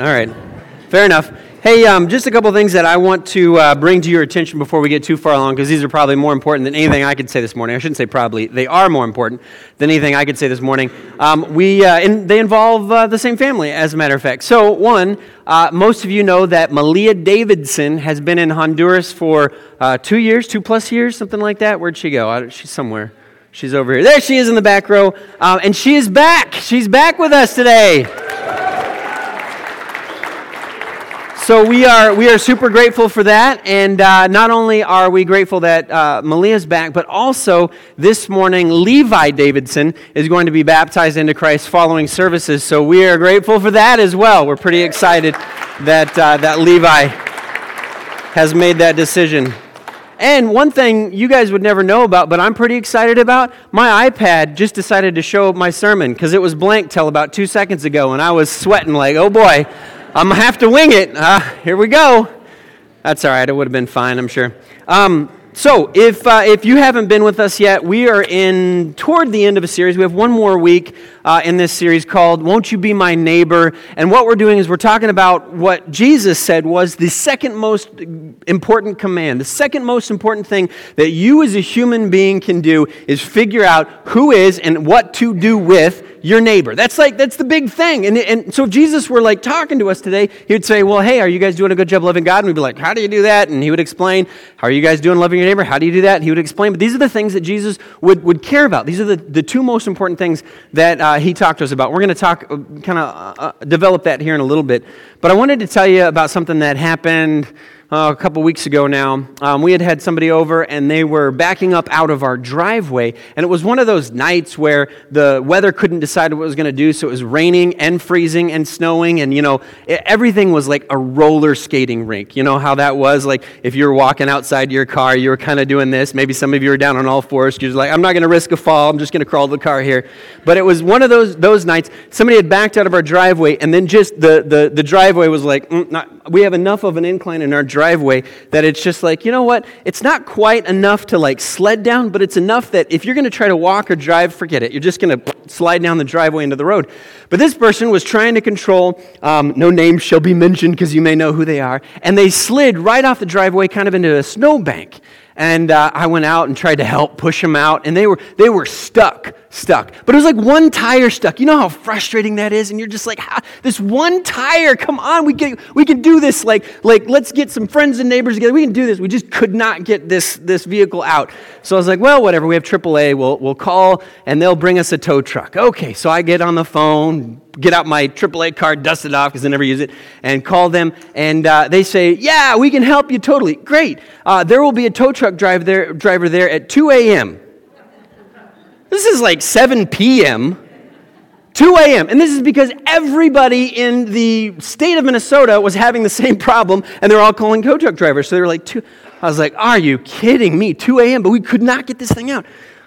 All right. Fair enough. Hey, um, just a couple things that I want to uh, bring to your attention before we get too far along, because these are probably more important than anything I could say this morning. I shouldn't say probably; they are more important than anything I could say this morning. Um, we uh, in, they involve uh, the same family, as a matter of fact. So, one, uh, most of you know that Malia Davidson has been in Honduras for uh, two years, two plus years, something like that. Where'd she go? she's somewhere. She's over here. There she is in the back row, uh, and she is back. She's back with us today. So we are we are super grateful for that, and uh, not only are we grateful that uh, Malia's back, but also this morning Levi Davidson is going to be baptized into Christ following services. So we are grateful for that as well. We're pretty excited that uh, that Levi has made that decision. And one thing you guys would never know about, but I'm pretty excited about, my iPad just decided to show my sermon because it was blank till about two seconds ago, and I was sweating like, oh boy. I'm going to have to wing it. Uh, here we go. That's all right. It would have been fine, I'm sure. Um, so, if, uh, if you haven't been with us yet, we are in toward the end of a series. We have one more week uh, in this series called Won't You Be My Neighbor? And what we're doing is we're talking about what Jesus said was the second most important command. The second most important thing that you as a human being can do is figure out who is and what to do with your neighbor. That's like, that's the big thing. And, and so if Jesus were like talking to us today, he would say, Well, hey, are you guys doing a good job loving God? And we'd be like, How do you do that? And he would explain, How are you guys doing loving your neighbor? How do you do that? And he would explain. But these are the things that Jesus would, would care about. These are the, the two most important things that uh, he talked to us about. We're going to talk, uh, kind of uh, uh, develop that here in a little bit. But I wanted to tell you about something that happened uh, a couple weeks ago now. Um, we had had somebody over and they were backing up out of our driveway. And it was one of those nights where the weather couldn't decide what it was going to do. So it was raining and freezing and snowing. And, you know, it, everything was like a roller skating rink. You know how that was? Like if you were walking outside your car, you were kind of doing this. Maybe some of you were down on all fours. You're like, I'm not going to risk a fall. I'm just going to crawl to the car here. But it was one of those, those nights. Somebody had backed out of our driveway and then just the, the, the driveway was like, mm, not, we have enough of an incline in our driveway driveway that it's just like, you know what? It's not quite enough to like sled down, but it's enough that if you're going to try to walk or drive, forget it. You're just going to slide down the driveway into the road. But this person was trying to control, um, no names shall be mentioned because you may know who they are, and they slid right off the driveway kind of into a snowbank and uh, I went out and tried to help push them out, and they were they were stuck, stuck. But it was like one tire stuck. You know how frustrating that is, and you're just like, this one tire. Come on, we can we can do this. Like like let's get some friends and neighbors together. We can do this. We just could not get this this vehicle out. So I was like, well, whatever. We have AAA. We'll we'll call, and they'll bring us a tow truck. Okay. So I get on the phone, get out my AAA card, dust it off because I never use it, and call them. And uh, they say, Yeah, we can help you totally. Great. Uh, there will be a tow truck driver there, driver there at 2 a.m. This is like 7 p.m. 2 a.m. And this is because everybody in the state of Minnesota was having the same problem, and they're all calling tow truck drivers. So they were like, two. I was like, Are you kidding me? 2 a.m., but we could not get this thing out.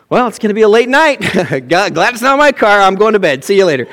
Well, it's going to be a late night. Glad it's not my car. I'm going to bed. See you later.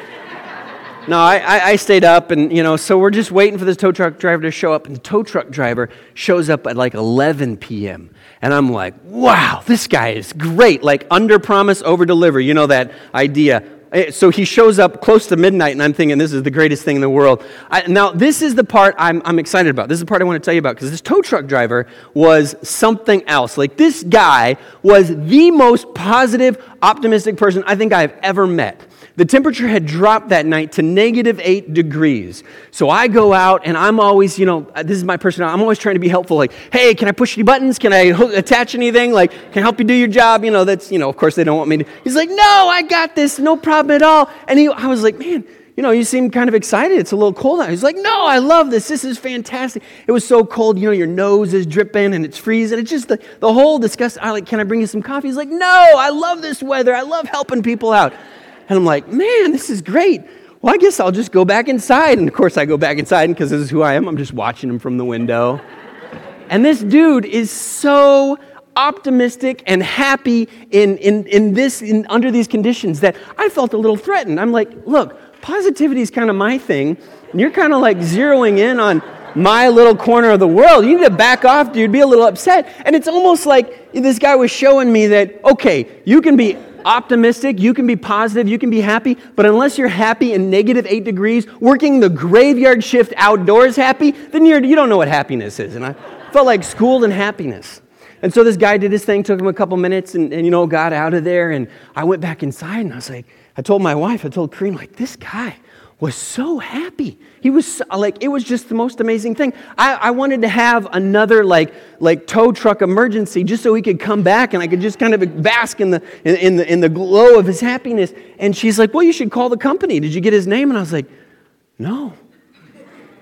No, I, I, stayed up, and you know, so we're just waiting for this tow truck driver to show up, and the tow truck driver shows up at like 11 p.m. And I'm like, wow, this guy is great. Like under promise, over deliver. You know that idea. Eh, so he shows up close to midnight, and I'm thinking this is the greatest thing in the world. I, now, this is the part I'm, I'm excited about. This is the part I want to tell you about because this tow truck driver was something else. Like, this guy was the most positive, optimistic person I think I've ever met. The temperature had dropped that night to negative eight degrees. So I go out and I'm always, you know, uh, this is my personality. I'm always trying to be helpful. Like, hey, can I push any buttons? Can I attach anything? Like, can I help you do your job? You know, that's, you know, of course they don't want me to. He's like, no, I got this. No problem at all. And he, I was like, man, you know, you seem kind of excited. It's a little cold out. He's like, no, I love this. This is fantastic. It was so cold, you know, your nose is dripping and it's freezing. It's just the, the whole disgust. I like, can I bring you some coffee? He's like, no, I love this weather. I love helping people out. And I'm like, man, this is great. Well, I guess I'll just go back inside. And of course, I go back inside because this is who I am. I'm just watching him from the window. and this dude is so optimistic and happy in, in, in this, in, under these conditions that I felt a little threatened. I'm like, look, positivity is kind of my thing. And you're kind of like zeroing in on my little corner of the world. You need to back off, dude, be a little upset. And it's almost like this guy was showing me that, okay, you can be optimistic, you can be positive, you can be happy, but unless you're happy in negative eight degrees, working the graveyard shift outdoors happy, then you're, you don't know what happiness is. And I felt like schooled in happiness. And so this guy did his thing, took him a couple minutes, and, and you know, got out of there. And I went back inside and I was like, I told my wife, I told Kareen, like, this guy was so happy. He was so, like, it was just the most amazing thing. I, I wanted to have another like, like tow truck emergency just so he could come back and I could just kind of bask in the, in, in, the, in the glow of his happiness. And she's like, well, you should call the company. Did you get his name? And I was like, no.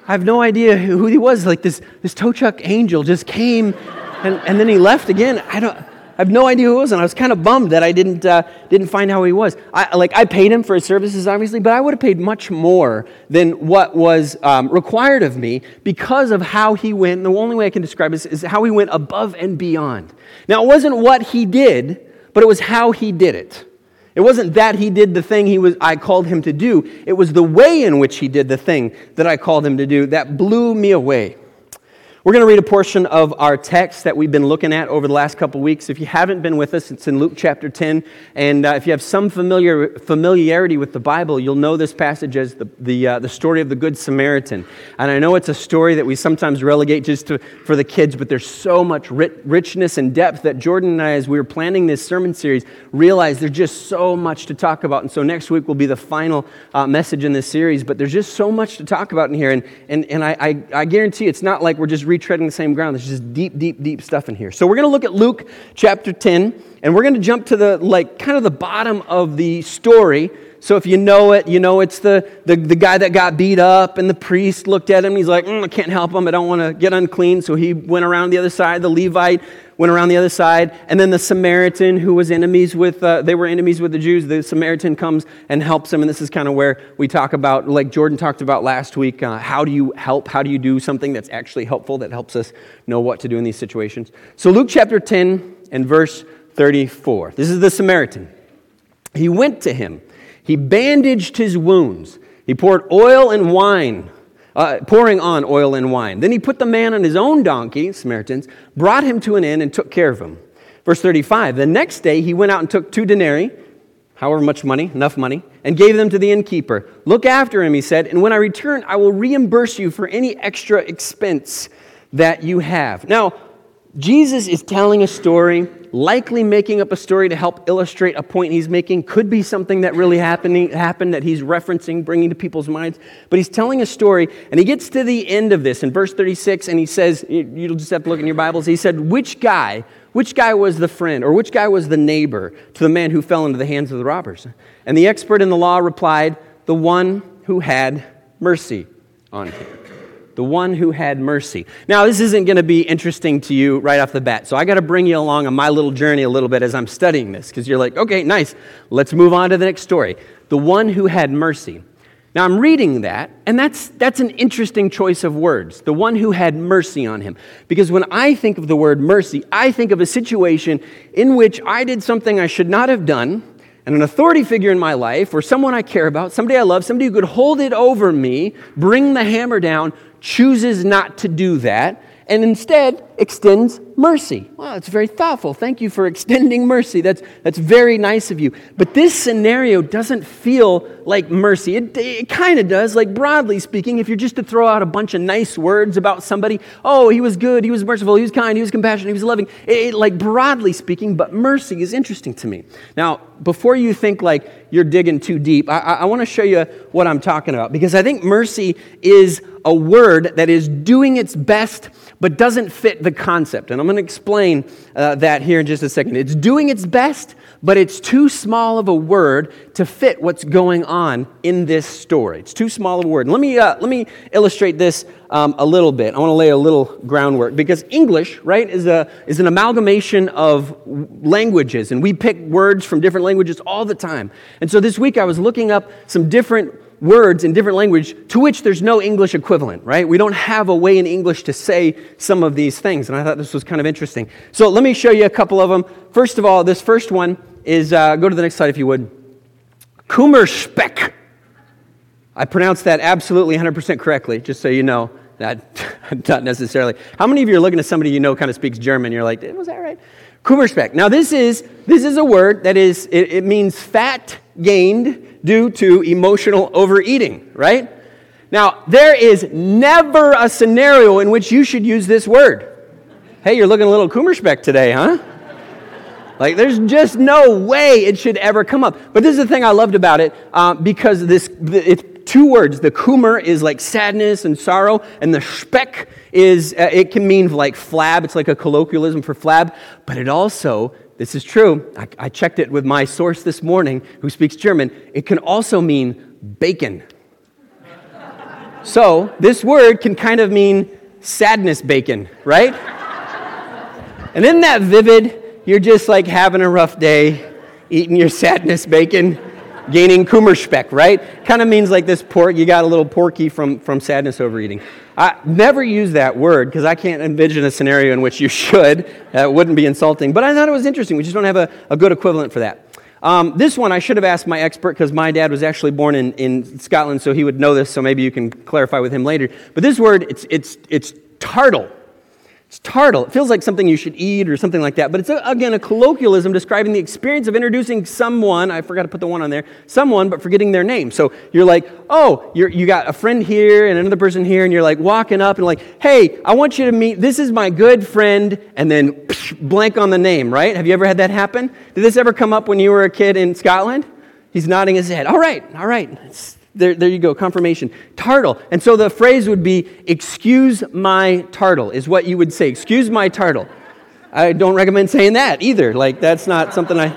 I have no idea who he was. Like this, this tow truck angel just came and, and then he left again. I don't, I have no idea who it was, and I was kind of bummed that I didn't, uh, didn't find how he was. I, like, I paid him for his services, obviously, but I would have paid much more than what was um, required of me because of how he went. And the only way I can describe it is, is how he went above and beyond. Now, it wasn't what he did, but it was how he did it. It wasn't that he did the thing he was, I called him to do. It was the way in which he did the thing that I called him to do that blew me away. We're going to read a portion of our text that we've been looking at over the last couple weeks. If you haven't been with us, it's in Luke chapter 10. And uh, if you have some familiar, familiarity with the Bible, you'll know this passage as the, the, uh, the story of the Good Samaritan. And I know it's a story that we sometimes relegate just to, for the kids, but there's so much richness and depth that Jordan and I, as we were planning this sermon series, realized there's just so much to talk about. And so next week will be the final uh, message in this series, but there's just so much to talk about in here. And, and, and I, I, I guarantee it's not like we're just reading retreading the same ground. There's just deep, deep, deep stuff in here. So we're going to look at Luke chapter 10, and we're going to jump to the, like, kind of the bottom of the story. So if you know it, you know it's the, the, the guy that got beat up, and the priest looked at him. He's like, mm, I can't help him. I don't want to get unclean. So he went around the other side. The Levite went around the other side. And then the Samaritan, who was enemies with, uh, they were enemies with the Jews, the Samaritan comes and helps him. And this is kind of where we talk about, like Jordan talked about last week, uh, how do you help? How do you do something that's actually helpful, that helps us know what to do in these situations? So Luke chapter 10 and verse 34. This is the Samaritan. He went to him, he bandaged his wounds, he poured oil and wine uh, pouring on oil and wine. Then he put the man on his own donkey, Samaritans, brought him to an inn, and took care of him. Verse 35 The next day he went out and took two denarii, however much money, enough money, and gave them to the innkeeper. Look after him, he said, and when I return, I will reimburse you for any extra expense that you have. Now, Jesus is telling a story likely making up a story to help illustrate a point he's making. Could be something that really happened, that he's referencing, bringing to people's minds. But he's telling a story, and he gets to the end of this in verse 36, and he says, You'll just have to look in your Bibles. He said, Which guy, which guy was the friend, or which guy was the neighbor to the man who fell into the hands of the robbers? And the expert in the law replied, The one who had mercy on him the one who had mercy. Now, this isn't going to be interesting to you right off the bat, so I got to bring you along on my little journey a little bit as I'm studying this, because you're like, okay, nice, let's move on to the next story. The one who had mercy. Now, I'm reading that, and that's, that's an interesting choice of words. The one who had mercy on him. Because when I think of the word mercy, I think of a situation in which I did something I should not have done, and an authority figure in my life, or someone I care about, somebody I love, somebody who could hold it over me, bring the hammer down, chooses not to do that and instead extends mercy. Wow, it's very thoughtful. Thank you for extending mercy. That's, that's very nice of you. But this scenario doesn't feel like mercy. It, it kind of does, like broadly speaking, if you're just to throw out a bunch of nice words about somebody, oh, he was good, he was merciful, he was kind, he was compassionate, he was loving, it, it, like broadly speaking, but mercy is interesting to me. Now, before you think like you're digging too deep, I, I, I want to show you what I'm talking about because I think mercy is a word that is doing its best but doesn't fit the concept. And I'm going to explain uh, that here in just a second. It's doing its best, but it's too small of a word to fit what's going on in this story. It's too small of a word. Let me, uh, let me illustrate this um, a little bit. I want to lay a little groundwork because English, right, is, a, is an amalgamation of languages, and we pick words from different languages all the time. And so this week I was looking up some different words in different language to which there's no English equivalent, right? We don't have a way in English to say some of these things, and I thought this was kind of interesting. So let me show you a couple of them. First of all, this first one is uh, go to the next slide if you would. Kummerspeck. I pronounced that absolutely 100% correctly, just so you know. Not, not necessarily. How many of you are looking at somebody you know kind of speaks German? You're like, was that right? Kummerspeck. Now, this is, this is a word that is, it, it means fat gained due to emotional overeating, right? Now, there is never a scenario in which you should use this word. Hey, you're looking a little Kummerspeck today, huh? Like, there's just no way it should ever come up. But this is the thing I loved about it uh, because this, it's two words. The kummer is like sadness and sorrow, and the speck is, uh, it can mean like flab. It's like a colloquialism for flab, but it also, this is true, I, I checked it with my source this morning who speaks German, it can also mean bacon. so, this word can kind of mean sadness bacon, right? and isn't that vivid? You're just like having a rough day, eating your sadness bacon, gaining Kummerspeck, right? Kind of means like this pork, you got a little porky from, from sadness overeating. I never use that word because I can't envision a scenario in which you should. That wouldn't be insulting. But I thought it was interesting. We just don't have a, a good equivalent for that. Um, this one I should have asked my expert because my dad was actually born in, in Scotland, so he would know this, so maybe you can clarify with him later. But this word, it's, it's, it's tartle. It's tartle. It feels like something you should eat or something like that. But it's, a, again, a colloquialism describing the experience of introducing someone. I forgot to put the one on there. Someone, but forgetting their name. So you're like, oh, you're, you got a friend here and another person here, and you're like walking up and like, hey, I want you to meet, this is my good friend, and then psh, blank on the name, right? Have you ever had that happen? Did this ever come up when you were a kid in Scotland? He's nodding his head. All right, all right. It's, there, there you go, confirmation. Tartle. And so the phrase would be, excuse my tartle, is what you would say. Excuse my tartle. I don't recommend saying that either. Like, that's not something I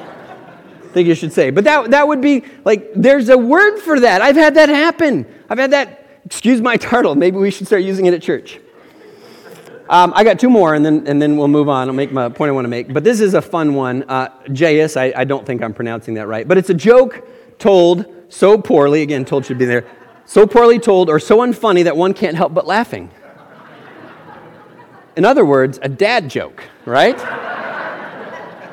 think you should say. But that, that would be, like, there's a word for that. I've had that happen. I've had that, excuse my tartle. Maybe we should start using it at church. Um, I got two more, and then, and then we'll move on. I'll make my point I want to make. But this is a fun one. Uh, I, I don't think I'm pronouncing that right. But it's a joke told so poorly, again, told should be there, so poorly told or so unfunny that one can't help but laughing. In other words, a dad joke, right?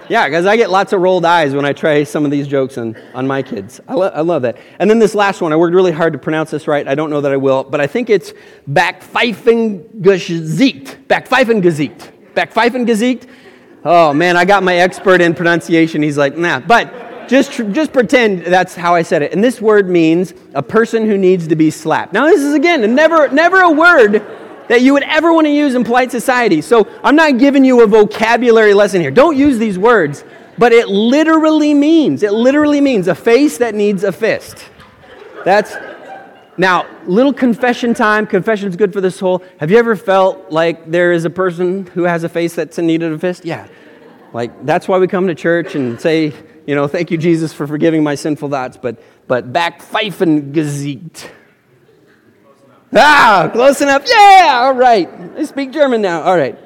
Yeah, because I get lots of rolled eyes when I try some of these jokes on, on my kids. I, lo- I love that. And then this last one, I worked really hard to pronounce this right. I don't know that I will, but I think it's Backpfeifengesicht. Backpfeifengesicht. Backpfeifengesicht. Oh man, I got my expert in pronunciation. He's like, nah. But just, just pretend that's how I said it. And this word means a person who needs to be slapped. Now, this is again never, never a word that you would ever want to use in polite society. So I'm not giving you a vocabulary lesson here. Don't use these words, but it literally means, it literally means a face that needs a fist. That's now, little confession time. Confession's good for the soul. Have you ever felt like there is a person who has a face that's in need of a fist? Yeah. Like, that's why we come to church and say, you know, thank you, Jesus, for forgiving my sinful thoughts, but, but back pfeifen gesiegt. Ah, close enough. Yeah, all right. I speak German now. All right.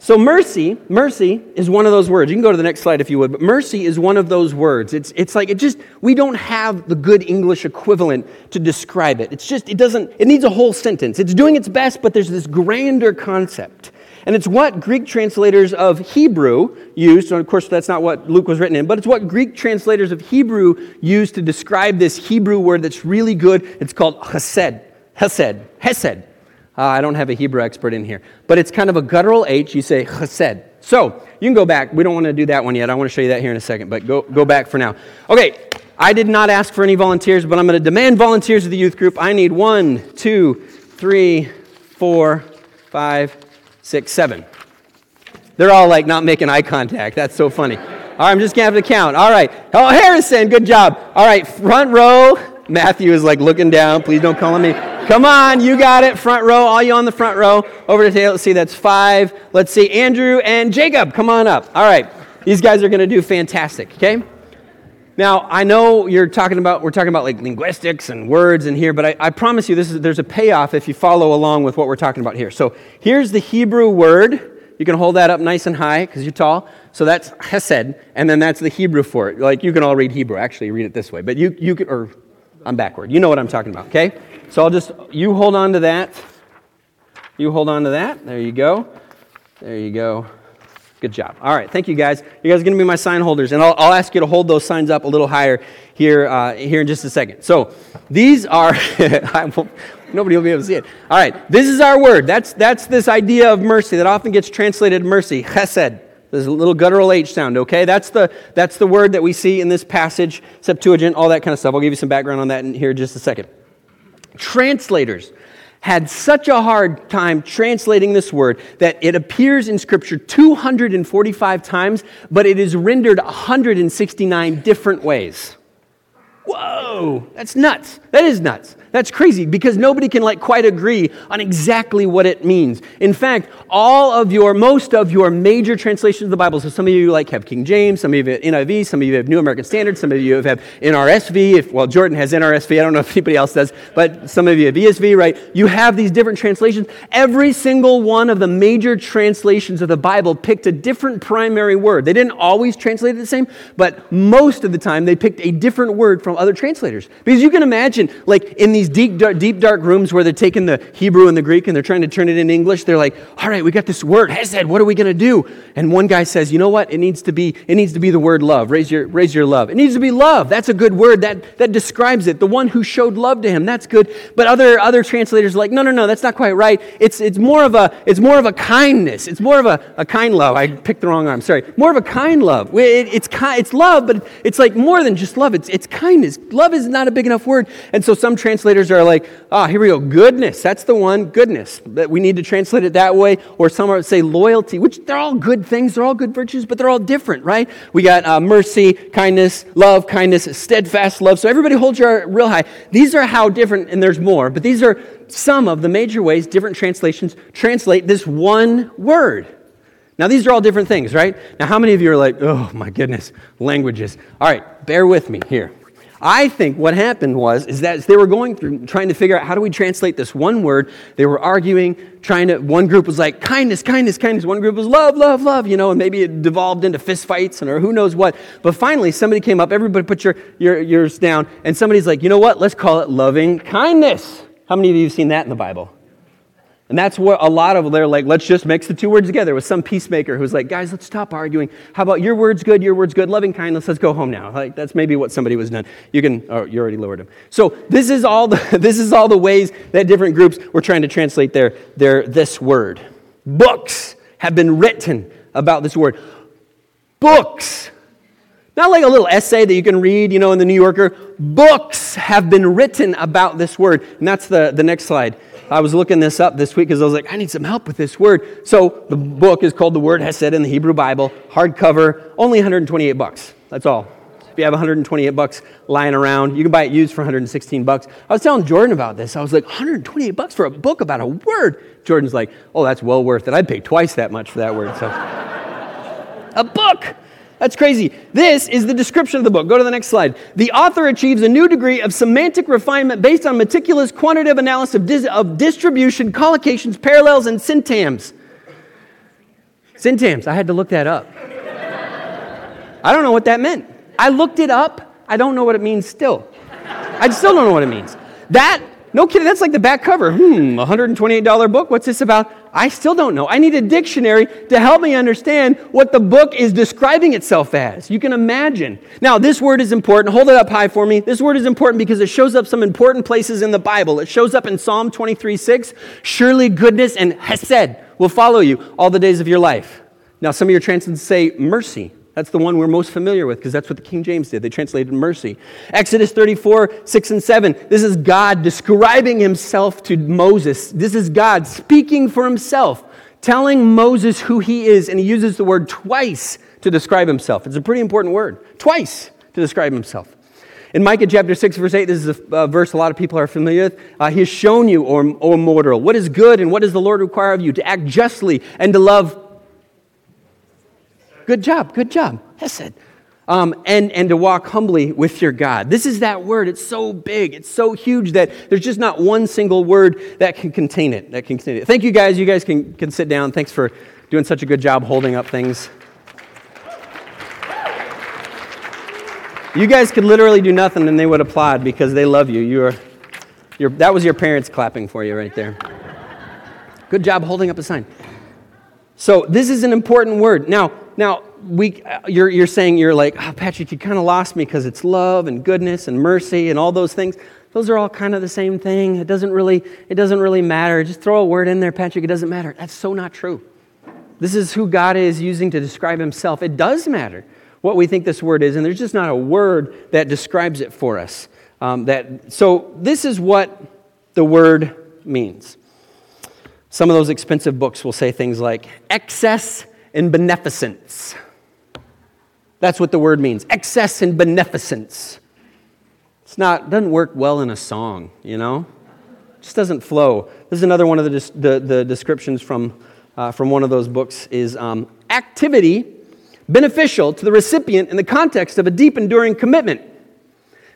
So mercy, mercy is one of those words. You can go to the next slide if you would, but mercy is one of those words. It's, it's like it just, we don't have the good English equivalent to describe it. It's just, it doesn't, it needs a whole sentence. It's doing its best, but there's this grander concept. And it's what Greek translators of Hebrew used. And of course, that's not what Luke was written in, but it's what Greek translators of Hebrew used to describe this Hebrew word that's really good. It's called chesed. Hesed. Hesed. Uh, I don't have a Hebrew expert in here, but it's kind of a guttural H. You say chesed. So you can go back. We don't want to do that one yet. I want to show you that here in a second, but go, go back for now. Okay, I did not ask for any volunteers, but I'm going to demand volunteers of the youth group. I need one, two, three, four, five, six, seven. They're all like not making eye contact. That's so funny. All right, I'm just going to have to count. All right. Oh, Harrison, good job. All right, front row. Matthew is like looking down. Please don't call on me. Come on, you got it. Front row, all you on the front row. Over to tail. Let's see, that's five. Let's see, Andrew and Jacob, come on up. All right, these guys are going to do fantastic, okay? Now, I know you're talking about, we're talking about like linguistics and words in here, but I, I promise you this is, there's a payoff if you follow along with what we're talking about here. So here's the Hebrew word. You can hold that up nice and high because you're tall. So that's hesed, and then that's the Hebrew for it. Like you can all read Hebrew. Actually, read it this way, but you, you can, or I'm backward. You know what I'm talking about, okay? So I'll just, you hold on to that. You hold on to that. There you go. There you go. Good job. All right, thank you guys. You guys are going to be my sign holders, and I'll, I'll, ask you to hold those signs up a little higher here, uh, here in just a second. So these are, nobody will be able to see it. All right, this is our word. That's, that's this idea of mercy that often gets translated mercy, chesed, There's a little guttural H sound, okay? That's the, that's the word that we see in this passage, Septuagint, all that kind of stuff. I'll give you some background on that in here in just a second. Translators had such a hard time translating this word that it appears in Scripture 245 times, but it is rendered 169 different ways. Whoa, that's nuts. That is nuts. That's crazy because nobody can like quite agree on exactly what it means. In fact, all of your, most of your major translations of the Bible, so some of you like have King James, some of you have NIV, some of you have New American Standard, some of you have NRSV. If, well, Jordan has NRSV. I don't know if anybody else does, but some of you have ESV, right? You have these different translations. Every single one of the major translations of the Bible picked a different primary word. They didn't always translate it the same, but most of the time they picked a different word from other translators. Because you can imagine, like in these deep dark, deep, dark rooms where they're taking the Hebrew and the Greek and they're trying to turn it into English. They're like, all right, we got this word, hesed, what are we going to do? And one guy says, you know what? It needs to be, it needs to be the word love. Raise your, raise your love. It needs to be love. That's a good word. That, that describes it. The one who showed love to him. That's good. But other, other translators are like, no, no, no, that's not quite right. It's, it's more of a, it's more of a kindness. It's more of a, a kind love. I picked the wrong arm. Sorry. More of a kind love. It, it's, it's love, but it's like more than just love. It's, it's kindness. Love is not a big enough word. And so some translators are like, Ah, here we go. Goodness. That's the one. Goodness. That we need to translate it that way. Or some would say loyalty, which they're all good things. They're all good virtues, but they're all different, right? We got uh, mercy, kindness, love, kindness, steadfast love. So everybody hold your real high. These are how different, and there's more, but these are some of the major ways different translations translate this one word. Now, these are all different things, right? Now, how many of you are like, oh my goodness, languages? All right, bear with me here. I think what happened was is that as they were going through trying to figure out how do we translate this one word, they were arguing, trying to one group was like kindness, kindness, kindness, one group was love, love, love, you know, and maybe it devolved into fistfights and or who knows what. But finally somebody came up, everybody put your, your yours down, and somebody's like, you know what, let's call it loving kindness. How many of you have seen that in the Bible? And that's what a lot of they're like, let's just mix the two words together. with some peacemaker who's like, guys, let's stop arguing. How about your word's good, your word's good, loving kindness, let's go home now. Like that's maybe what somebody was done. You can oh, you already lowered him. So this is all the this is all the ways that different groups were trying to translate their their this word. Books have been written about this word. Books. Not like a little essay that you can read, you know, in the New Yorker. Books have been written about this word. And that's the, the next slide. I was looking this up this week because I was like, I need some help with this word. So the book is called The Word Hesed in the Hebrew Bible, hardcover, only 128 bucks. That's all. If you have 128 bucks lying around, you can buy it used for 116 bucks. I was telling Jordan about this. I was like, 128 bucks for a book about a word. Jordan's like, oh, that's well worth it. I'd pay twice that much for that word. So, a book. That's crazy. This is the description of the book. Go to the next slide. The author achieves a new degree of semantic refinement based on meticulous quantitative analysis of, dis- of distribution, collocations, parallels, and syntagms. Syntagms, I had to look that up. I don't know what that meant. I looked it up. I don't know what it means still. I still don't know what it means. That no kidding, that's like the back cover. Hmm, $128 book. What's this about? I still don't know. I need a dictionary to help me understand what the book is describing itself as. You can imagine. Now, this word is important. Hold it up high for me. This word is important because it shows up some important places in the Bible. It shows up in Psalm 23 6. Surely goodness and hesed will follow you all the days of your life. Now, some of your translations say mercy. That's the one we're most familiar with because that's what the King James did. They translated mercy. Exodus 34, 6 and 7. This is God describing himself to Moses. This is God speaking for himself, telling Moses who he is, and he uses the word twice to describe himself. It's a pretty important word. Twice to describe himself. In Micah chapter 6, verse 8, this is a verse a lot of people are familiar with. Uh, he has shown you, O, o mortal, what is good and what does the Lord require of you? To act justly and to love Good job, good job. Hesed. Um, and, and to walk humbly with your God. This is that word. It's so big, it's so huge that there's just not one single word that can contain it. That can contain it. Thank you guys. You guys can, can sit down. Thanks for doing such a good job holding up things. You guys could literally do nothing and they would applaud because they love you. You are, you're, that was your parents clapping for you right there. Good job holding up a sign. So this is an important word. Now, now we, you're, you're saying you're like, oh, Patrick, you kind of lost me because it's love and goodness and mercy and all those things. Those are all kind of the same thing. It doesn't really, it doesn't really matter. Just throw a word in there, Patrick. It doesn't matter. That's so not true. This is who God is using to describe himself. It does matter what we think this word is, and there's just not a word that describes it for us. Um, that, so, this is what the word means. Some of those expensive books will say things like excess and beneficence. That's what the word means excess and beneficence. It's not, doesn't work well in a song, you know? It just doesn't flow. This is another one of the, the, the descriptions from, uh, from one of those books is um, activity beneficial to the recipient in the context of a deep, enduring commitment.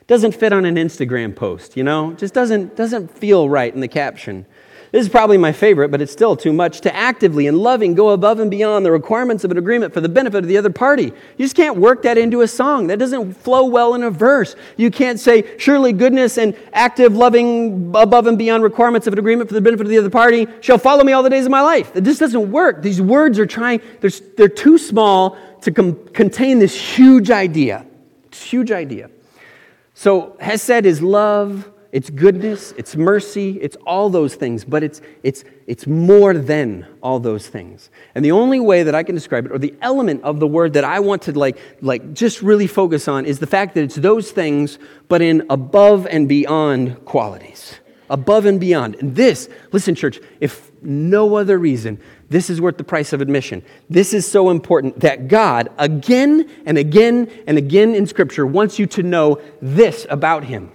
Doesn't fit on an Instagram post, you know? Just doesn't, doesn't feel right in the caption. This is probably my favorite, but it's still too much. To actively and loving go above and beyond the requirements of an agreement for the benefit of the other party. You just can't work that into a song. That doesn't flow well in a verse. You can't say, surely goodness and active loving above and beyond requirements of an agreement for the benefit of the other party shall follow me all the days of my life. It just doesn't work. These words are trying, they're, they're too small to com- contain this huge idea. It's huge idea. So, Hesed is love, it's goodness, it's mercy, it's all those things, but it's, it's, it's more than all those things. And the only way that I can describe it, or the element of the word that I want to like, like just really focus on, is the fact that it's those things, but in above and beyond qualities. Above and beyond. And this, listen, church, if no other reason, this is worth the price of admission. This is so important that God, again and again and again in Scripture, wants you to know this about Him.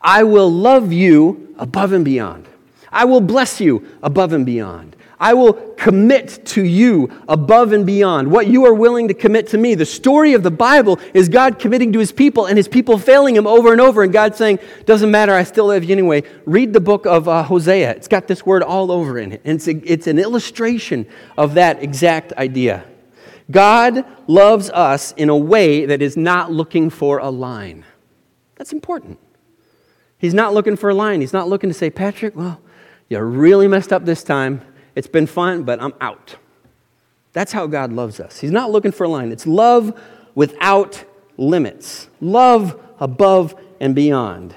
I will love you above and beyond. I will bless you above and beyond. I will commit to you above and beyond what you are willing to commit to me. The story of the Bible is God committing to his people and his people failing him over and over, and God saying, Doesn't matter, I still love you anyway. Read the book of uh, Hosea. It's got this word all over in it. And it's, a, it's an illustration of that exact idea. God loves us in a way that is not looking for a line. That's important. He's not looking for a line. He's not looking to say, Patrick, well, you really messed up this time. It's been fun, but I'm out. That's how God loves us. He's not looking for a line. It's love without limits, love above and beyond.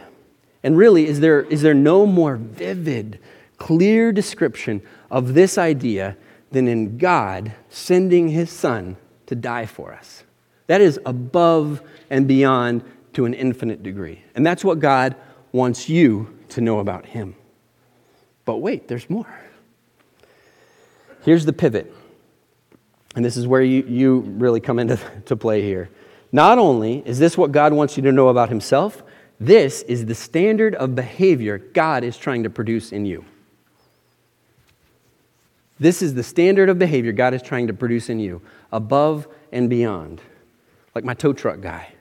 And really, is there, is there no more vivid, clear description of this idea than in God sending his son to die for us? That is above and beyond to an infinite degree. And that's what God wants you to know about him. But wait, there's more. Here's the pivot. And this is where you, you really come into to play here. Not only is this what God wants you to know about himself, this is the standard of behavior God is trying to produce in you. This is the standard of behavior God is trying to produce in you, above and beyond. Like my tow truck guy.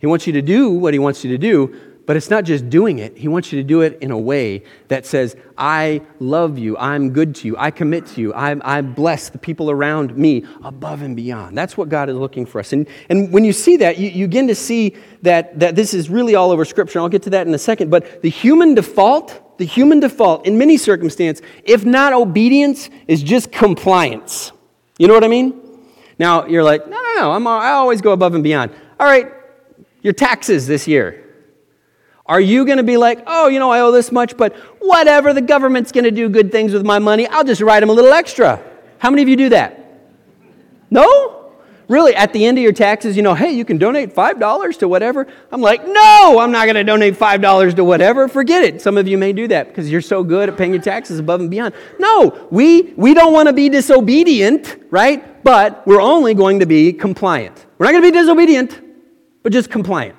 He wants you to do what he wants you to do, but it's not just doing it. He wants you to do it in a way that says, I love you. I'm good to you. I commit to you. I, I bless the people around me above and beyond. That's what God is looking for us. And, and when you see that, you, you begin to see that, that this is really all over Scripture. I'll get to that in a second. But the human default, the human default in many circumstances, if not obedience, is just compliance. You know what I mean? Now, you're like, no, no, no. I'm, I always go above and beyond. All right, your taxes this year. Are you going to be like, oh, you know, I owe this much, but whatever, the government's going to do good things with my money, I'll just write them a little extra? How many of you do that? No? Really, at the end of your taxes, you know, hey, you can donate $5 to whatever. I'm like, no, I'm not going to donate $5 to whatever. Forget it. Some of you may do that because you're so good at paying your taxes above and beyond. No, we, we don't want to be disobedient, right? But we're only going to be compliant. We're not going to be disobedient, but just compliant.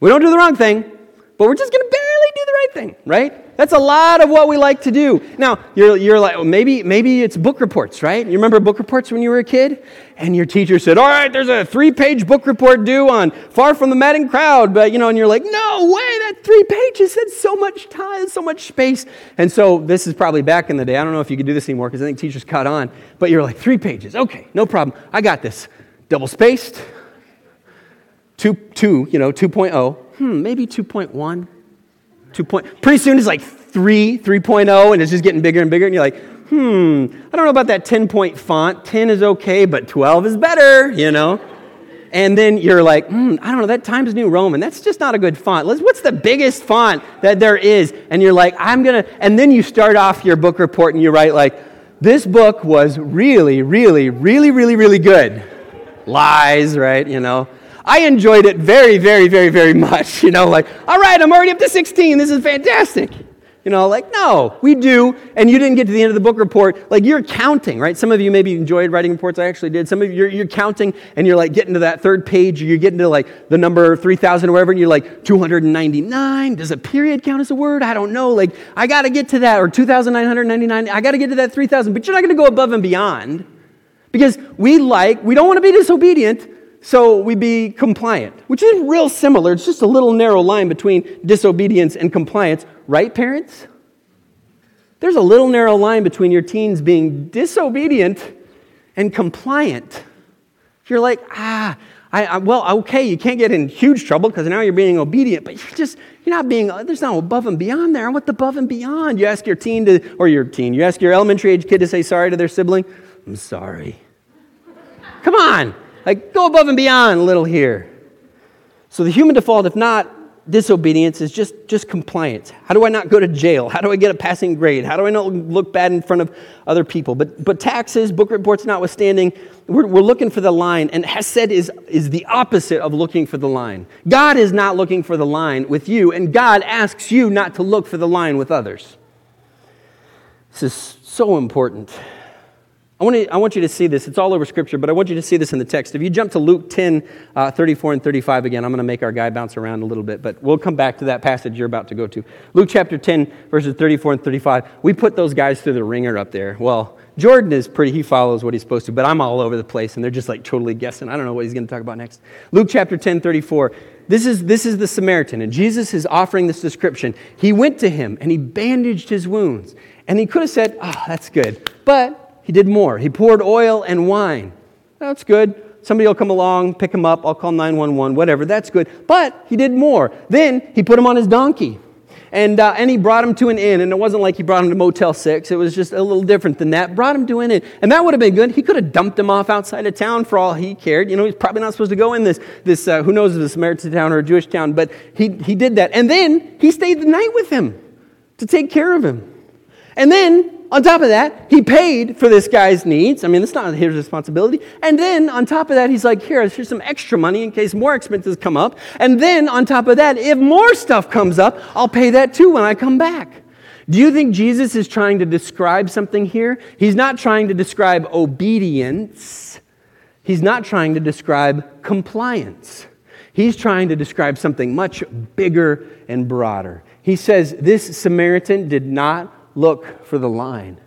We don't do the wrong thing, but we're just going to barely do the right thing, right? That's a lot of what we like to do. Now, you're, you're like, well, maybe, maybe it's book reports, right? You remember book reports when you were a kid? And your teacher said, all right, there's a three-page book report due on Far From the Madding Crowd, but, you know, and you're like, no way, that three pages, that's so much time, so much space. And so this is probably back in the day. I don't know if you could do this anymore because I think teachers caught on, but you're like, three pages, okay, no problem. I got this. Double spaced, two, two you know, 2.0 hmm, maybe 2.1, 2. Point. Pretty soon it's like 3, 3.0, and it's just getting bigger and bigger, and you're like, hmm, I don't know about that 10 point font. 10 is okay, but 12 is better, you know? And then you're like, hmm, I don't know, that Times New Roman, that's just not a good font. what's the biggest font that there is? And you're like, I'm to, and then you start off your book report and you write like, this book was really, really, really, really, really good. Lies, right? You know. I enjoyed it very, very, very, very much. You know, like, all right, I'm already up to 16. This is fantastic. You know, like, no, we do. And you didn't get to the end of the book report. Like, you're counting, right? Some of you maybe enjoyed writing reports. I actually did. Some of you, you're, you're counting and you're like getting to that third page, or you're getting to like the number 3,000 or whatever, and you're like, 299. Does a period count as a word? I don't know. Like, I got to get to that. Or 2,999. I got to get to that 3,000. But you're not going to go above and beyond because we like, we don't want to be disobedient so we be compliant, which is real similar. It's just a little narrow line between disobedience and compliance, right, parents? There's a little narrow line between your teens being disobedient and compliant. You're like, ah, I, I, well, okay, you can't get in huge trouble because now you're being obedient, but you're just, you're not being, there's no above and beyond there. What the above and beyond? You ask your teen to, or your teen, you ask your elementary age kid to say sorry to their sibling. I'm sorry. Come on. Like, go above and beyond a little here. So the human default, if not disobedience, is just, just compliance. How do I not go to jail? How do I get a passing grade? How do I not look bad in front of other people? But, but taxes, book reports notwithstanding, we're, we're looking for the line. And Hesed is, is the opposite of looking for the line. God is not looking for the line with you, and God asks you not to look for the line with others. This is so important. I want, to, I want you to see this. It's all over Scripture, but I want you to see this in the text. If you jump to Luke 10, uh, 34 and 35 again, I'm going to make our guy bounce around a little bit, but we'll come back to that passage you're about to go to. Luke chapter 10, verses 34 and 35. We put those guys through the wringer up there. Well, Jordan is pretty, he follows what he's supposed to, but I'm all over the place, and they're just like totally guessing. I don't know what he's going to talk about next. Luke chapter 10, 34. This is, this is the Samaritan, and Jesus is offering this description. He went to him, and he bandaged his wounds. And he could have said, Oh, that's good. But he did more. He poured oil and wine. That's good. Somebody will come along, pick him up. I'll call 911, whatever. That's good. But he did more. Then he put him on his donkey. And, uh, and he brought him to an inn. And it wasn't like he brought him to Motel 6. It was just a little different than that. Brought him to an inn. And that would have been good. He could have dumped him off outside of town for all he cared. You know, he's probably not supposed to go in this, this uh, who knows if it's a Samaritan town or a Jewish town. But he, he did that. And then he stayed the night with him to take care of him. And then on top of that, he paid for this guy's needs. I mean, it's not his responsibility. And then on top of that, he's like, here, here's some extra money in case more expenses come up. And then on top of that, if more stuff comes up, I'll pay that too when I come back. Do you think Jesus is trying to describe something here? He's not trying to describe obedience. He's not trying to describe compliance. He's trying to describe something much bigger and broader. He says this Samaritan did not look for the line.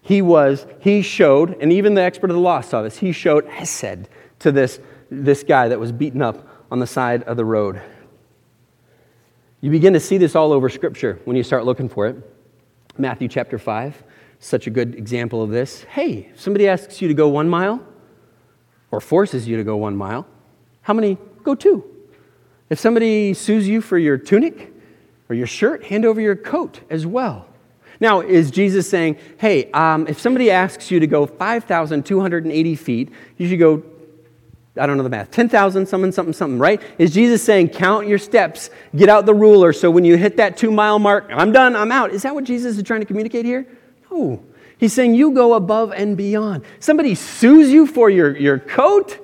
He was, he showed, and even the expert of the law saw this, he showed hesed to this, this guy that was beaten up on the side of the road. You begin to see this all over Scripture when you start looking for it. Matthew chapter 5, such a good example of this. Hey, if somebody asks you to go one mile or forces you to go one mile, how many go two? If somebody sues you for your tunic or your shirt, hand over your coat as well. Now, is Jesus saying, hey, um, if somebody asks you to go 5,280 feet, you should go, I don't know the math, 10,000 something, something, something, right? Is Jesus saying, count your steps, get out the ruler, so when you hit that two mile mark, I'm done, I'm out? Is that what Jesus is trying to communicate here? No. He's saying, you go above and beyond. Somebody sues you for your, your coat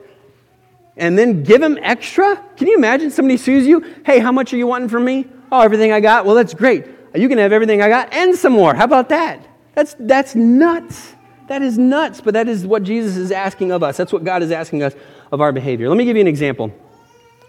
and then give him extra? Can you imagine somebody sues you? Hey, how much are you wanting from me? Oh, everything I got? Well, that's great. You can have everything I got and some more. How about that? That's, that's nuts. That is nuts, but that is what Jesus is asking of us. That's what God is asking us of our behavior. Let me give you an example,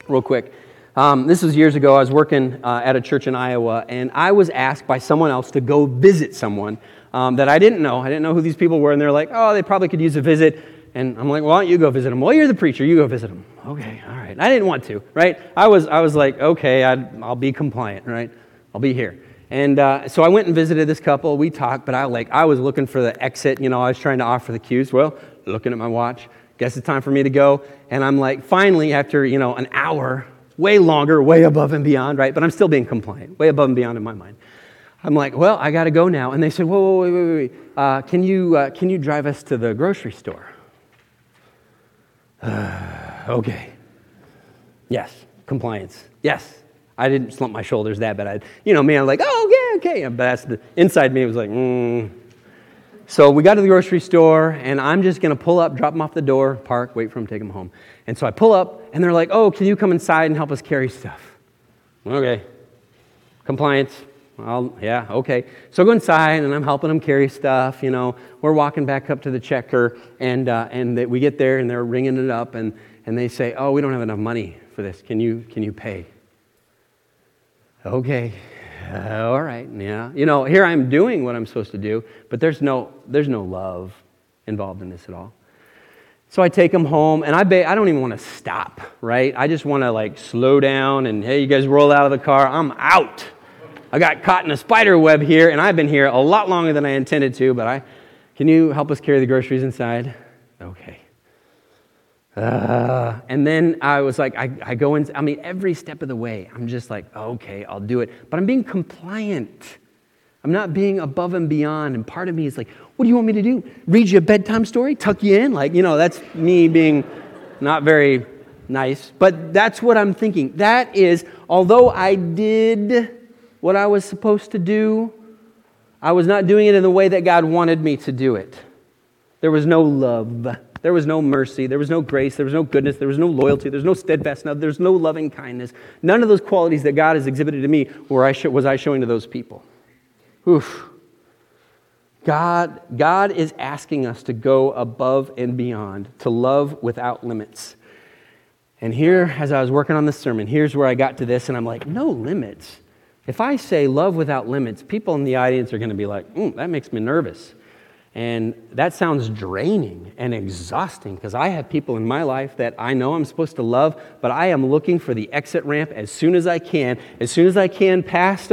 real quick. Um, this was years ago. I was working uh, at a church in Iowa, and I was asked by someone else to go visit someone um, that I didn't know. I didn't know who these people were, and they're like, oh, they probably could use a visit. And I'm like, well, why don't you go visit them? Well, you're the preacher. You go visit them. Okay, all right. I didn't want to, right? I was, I was like, okay, i will be compliant, right? I'll be here. And uh, so I went and visited this couple. We talked, but I like I was looking for the exit. You know, I was trying to offer the cues. Well, looking at my watch, guess it's time for me to go. And I'm like, finally, after you know an hour, way longer, way above and beyond, right? But I'm still being compliant, way above and beyond in my mind. I'm like, well, I got to go now. And they said, whoa, whoa, wait, wait, wait. Uh, can you uh, can you drive us to the grocery store? okay. Yes, compliance. Yes. I didn't slump my shoulders that bad. I, you know, me, I'm like, oh, yeah, okay. But that's the inside me was like, mm. So we got to the grocery store, and I'm just going to pull up, drop them off the door, park, wait for them, take them home. And so I pull up, and they're like, oh, can you come inside and help us carry stuff? Okay. Compliance. I'll, yeah, okay. So I go inside, and I'm helping them carry stuff. You know, we're walking back up to the checker, and, uh, and we get there, and they're ringing it up, and, and they say, oh, we don't have enough money for this. Can you, can you pay? Okay. Uh, all right, yeah. You know, here I'm doing what I'm supposed to do, but there's no, there's no love involved in this at all. So I take them home, and I, ba- I don't even want to stop, right? I just want to like slow down and, hey, you guys roll out of the car. I'm out. I got caught in a spider web here, and I've been here a lot longer than I intended to, but I, can you help us carry the groceries inside? Uh, and then I was like, I, I go in, I mean, every step of the way, I'm just like, okay, I'll do it. But I'm being compliant. I'm not being above and beyond. And part of me is like, what do you want me to do? Read you a bedtime story? Tuck you in? Like, you know, that's me being not very nice. But that's what I'm thinking. That is, although I did what I was supposed to do, I was not doing it in the way that God wanted me to do it. There was no love. There was no mercy. There was no grace. There was no goodness. There was no loyalty. There was no steadfastness. There was no loving kindness. None of those qualities that God has exhibited to me were I was I showing to those people. Oof. God, God is asking us to go above and beyond, to love without limits. And here, as I was working on this sermon, here's where I got to this, and I'm like, no limits. If I say love without limits, people in the audience are going to be like, mm, that makes me nervous. And that sounds draining and exhausting because I have people in my life that I know I'm supposed to love, but I am looking for the exit ramp as soon as I can. As soon as I can, past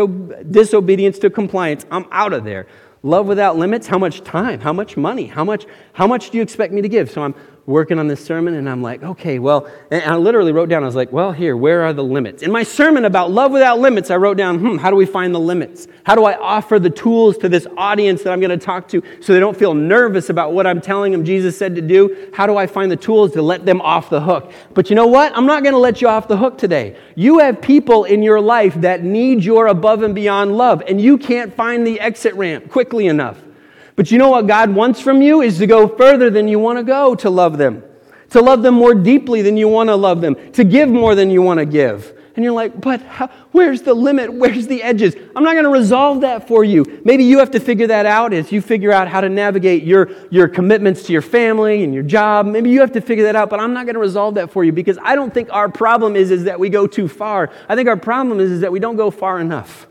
disobedience to compliance, I'm out of there. Love without limits, how much time? How much money? How much, how much do you expect me to give? So I'm working on this sermon and I'm like, okay, well, and I literally wrote down, I was like, well, here, where are the limits? In my sermon about love without limits, I wrote down, hmm, how do we find the limits? How do I offer the tools to this audience that I'm going to talk to so they don't feel nervous about what I'm telling them Jesus said to do? How do I find the tools to let them off the hook? But you know what? I'm not going to let you off the hook today. You have people in your life that need your above and beyond love, and you can't find the exit ramp quickly enough. But you know what God wants from you is to go further than you want to go to love them, to love them more deeply than you want to love them, to give more than you want to give. And you're like, but how, where's the limit? Where's the edges? I'm not going to resolve that for you. Maybe you have to figure that out as you figure out how to navigate your, your commitments to your family and your job. Maybe you have to figure that out, but I'm not going to resolve that for you because I don't think our problem is, is that we go too far. I think our problem is, is that we don't go far enough.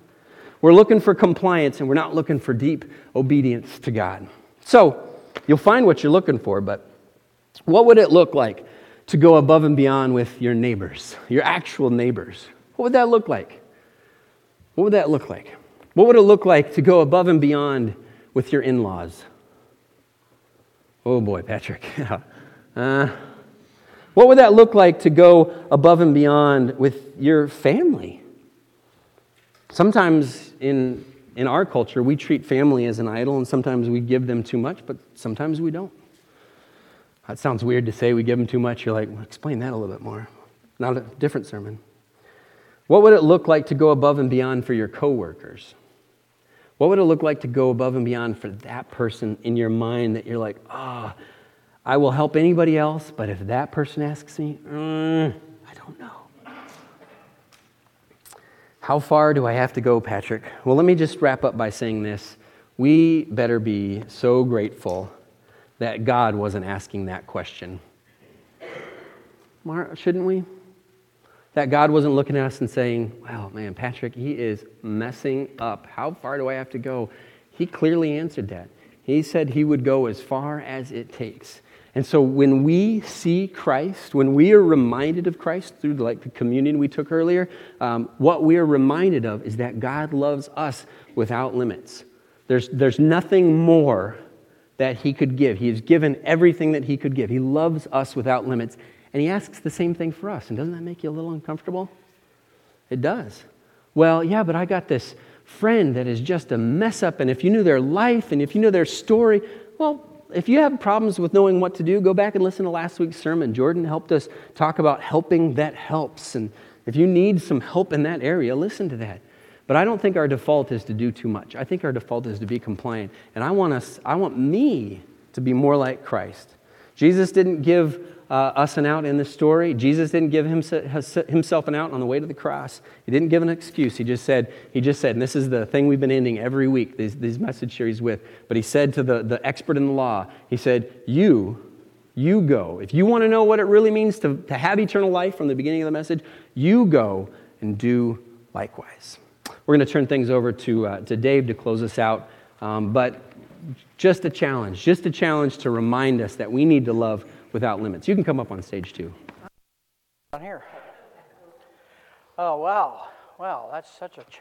We're looking for compliance and we're not looking for deep obedience to God. So, you'll find what you're looking for, but what would it look like to go above and beyond with your neighbors, your actual neighbors? What would that look like? What would that look like? What would it look like to go above and beyond with your in laws? Oh boy, Patrick. uh, what would that look like to go above and beyond with your family? Sometimes in, in our culture, we treat family as an idol, and sometimes we give them too much, but sometimes we don't. That sounds weird to say we give them too much. You're like, well, explain that a little bit more. Not a different sermon. What would it look like to go above and beyond for your coworkers? What would it look like to go above and beyond for that person in your mind that you're like, ah, oh, I will help anybody else, but if that person asks me, mm, I don't know. How far do I have to go, Patrick? Well, let me just wrap up by saying this. We better be so grateful that God wasn't asking that question. Shouldn't we? That God wasn't looking at us and saying, Well, man, Patrick, he is messing up. How far do I have to go? He clearly answered that. He said he would go as far as it takes. And so when we see Christ, when we are reminded of Christ through like the communion we took earlier, um, what we are reminded of is that God loves us without limits. There's, there's nothing more that he could give. He has given everything that he could give. He loves us without limits. And he asks the same thing for us. And doesn't that make you a little uncomfortable? It does. Well, yeah, but I got this friend that is just a mess up. And if you knew their life and if you knew their story, well, if you have problems with knowing what to do, go back and listen to last week's sermon. Jordan helped us talk about helping that helps. And if you need some help in that area, listen to that. But I don't think our default is to do too much. I think our default is to be compliant. And I want us, I want me to be more like Christ. Jesus didn't give uh, us an out in this story. Jesus didn't give himself an out on the way to the cross. He didn't give an excuse. He just said, he just said, and this is the thing we've been ending every week, these, these message series with, but he said to the, the expert in the law, he said, you, you go. If you want to know what it really means to, to have eternal life from the beginning of the message, you go and do likewise. We're going to turn things over to, uh, to Dave to close us out. Um, but just a challenge, just a challenge to remind us that we need to love without limits. You can come up on stage too. On here. Oh, wow. Wow, that's such a challenge.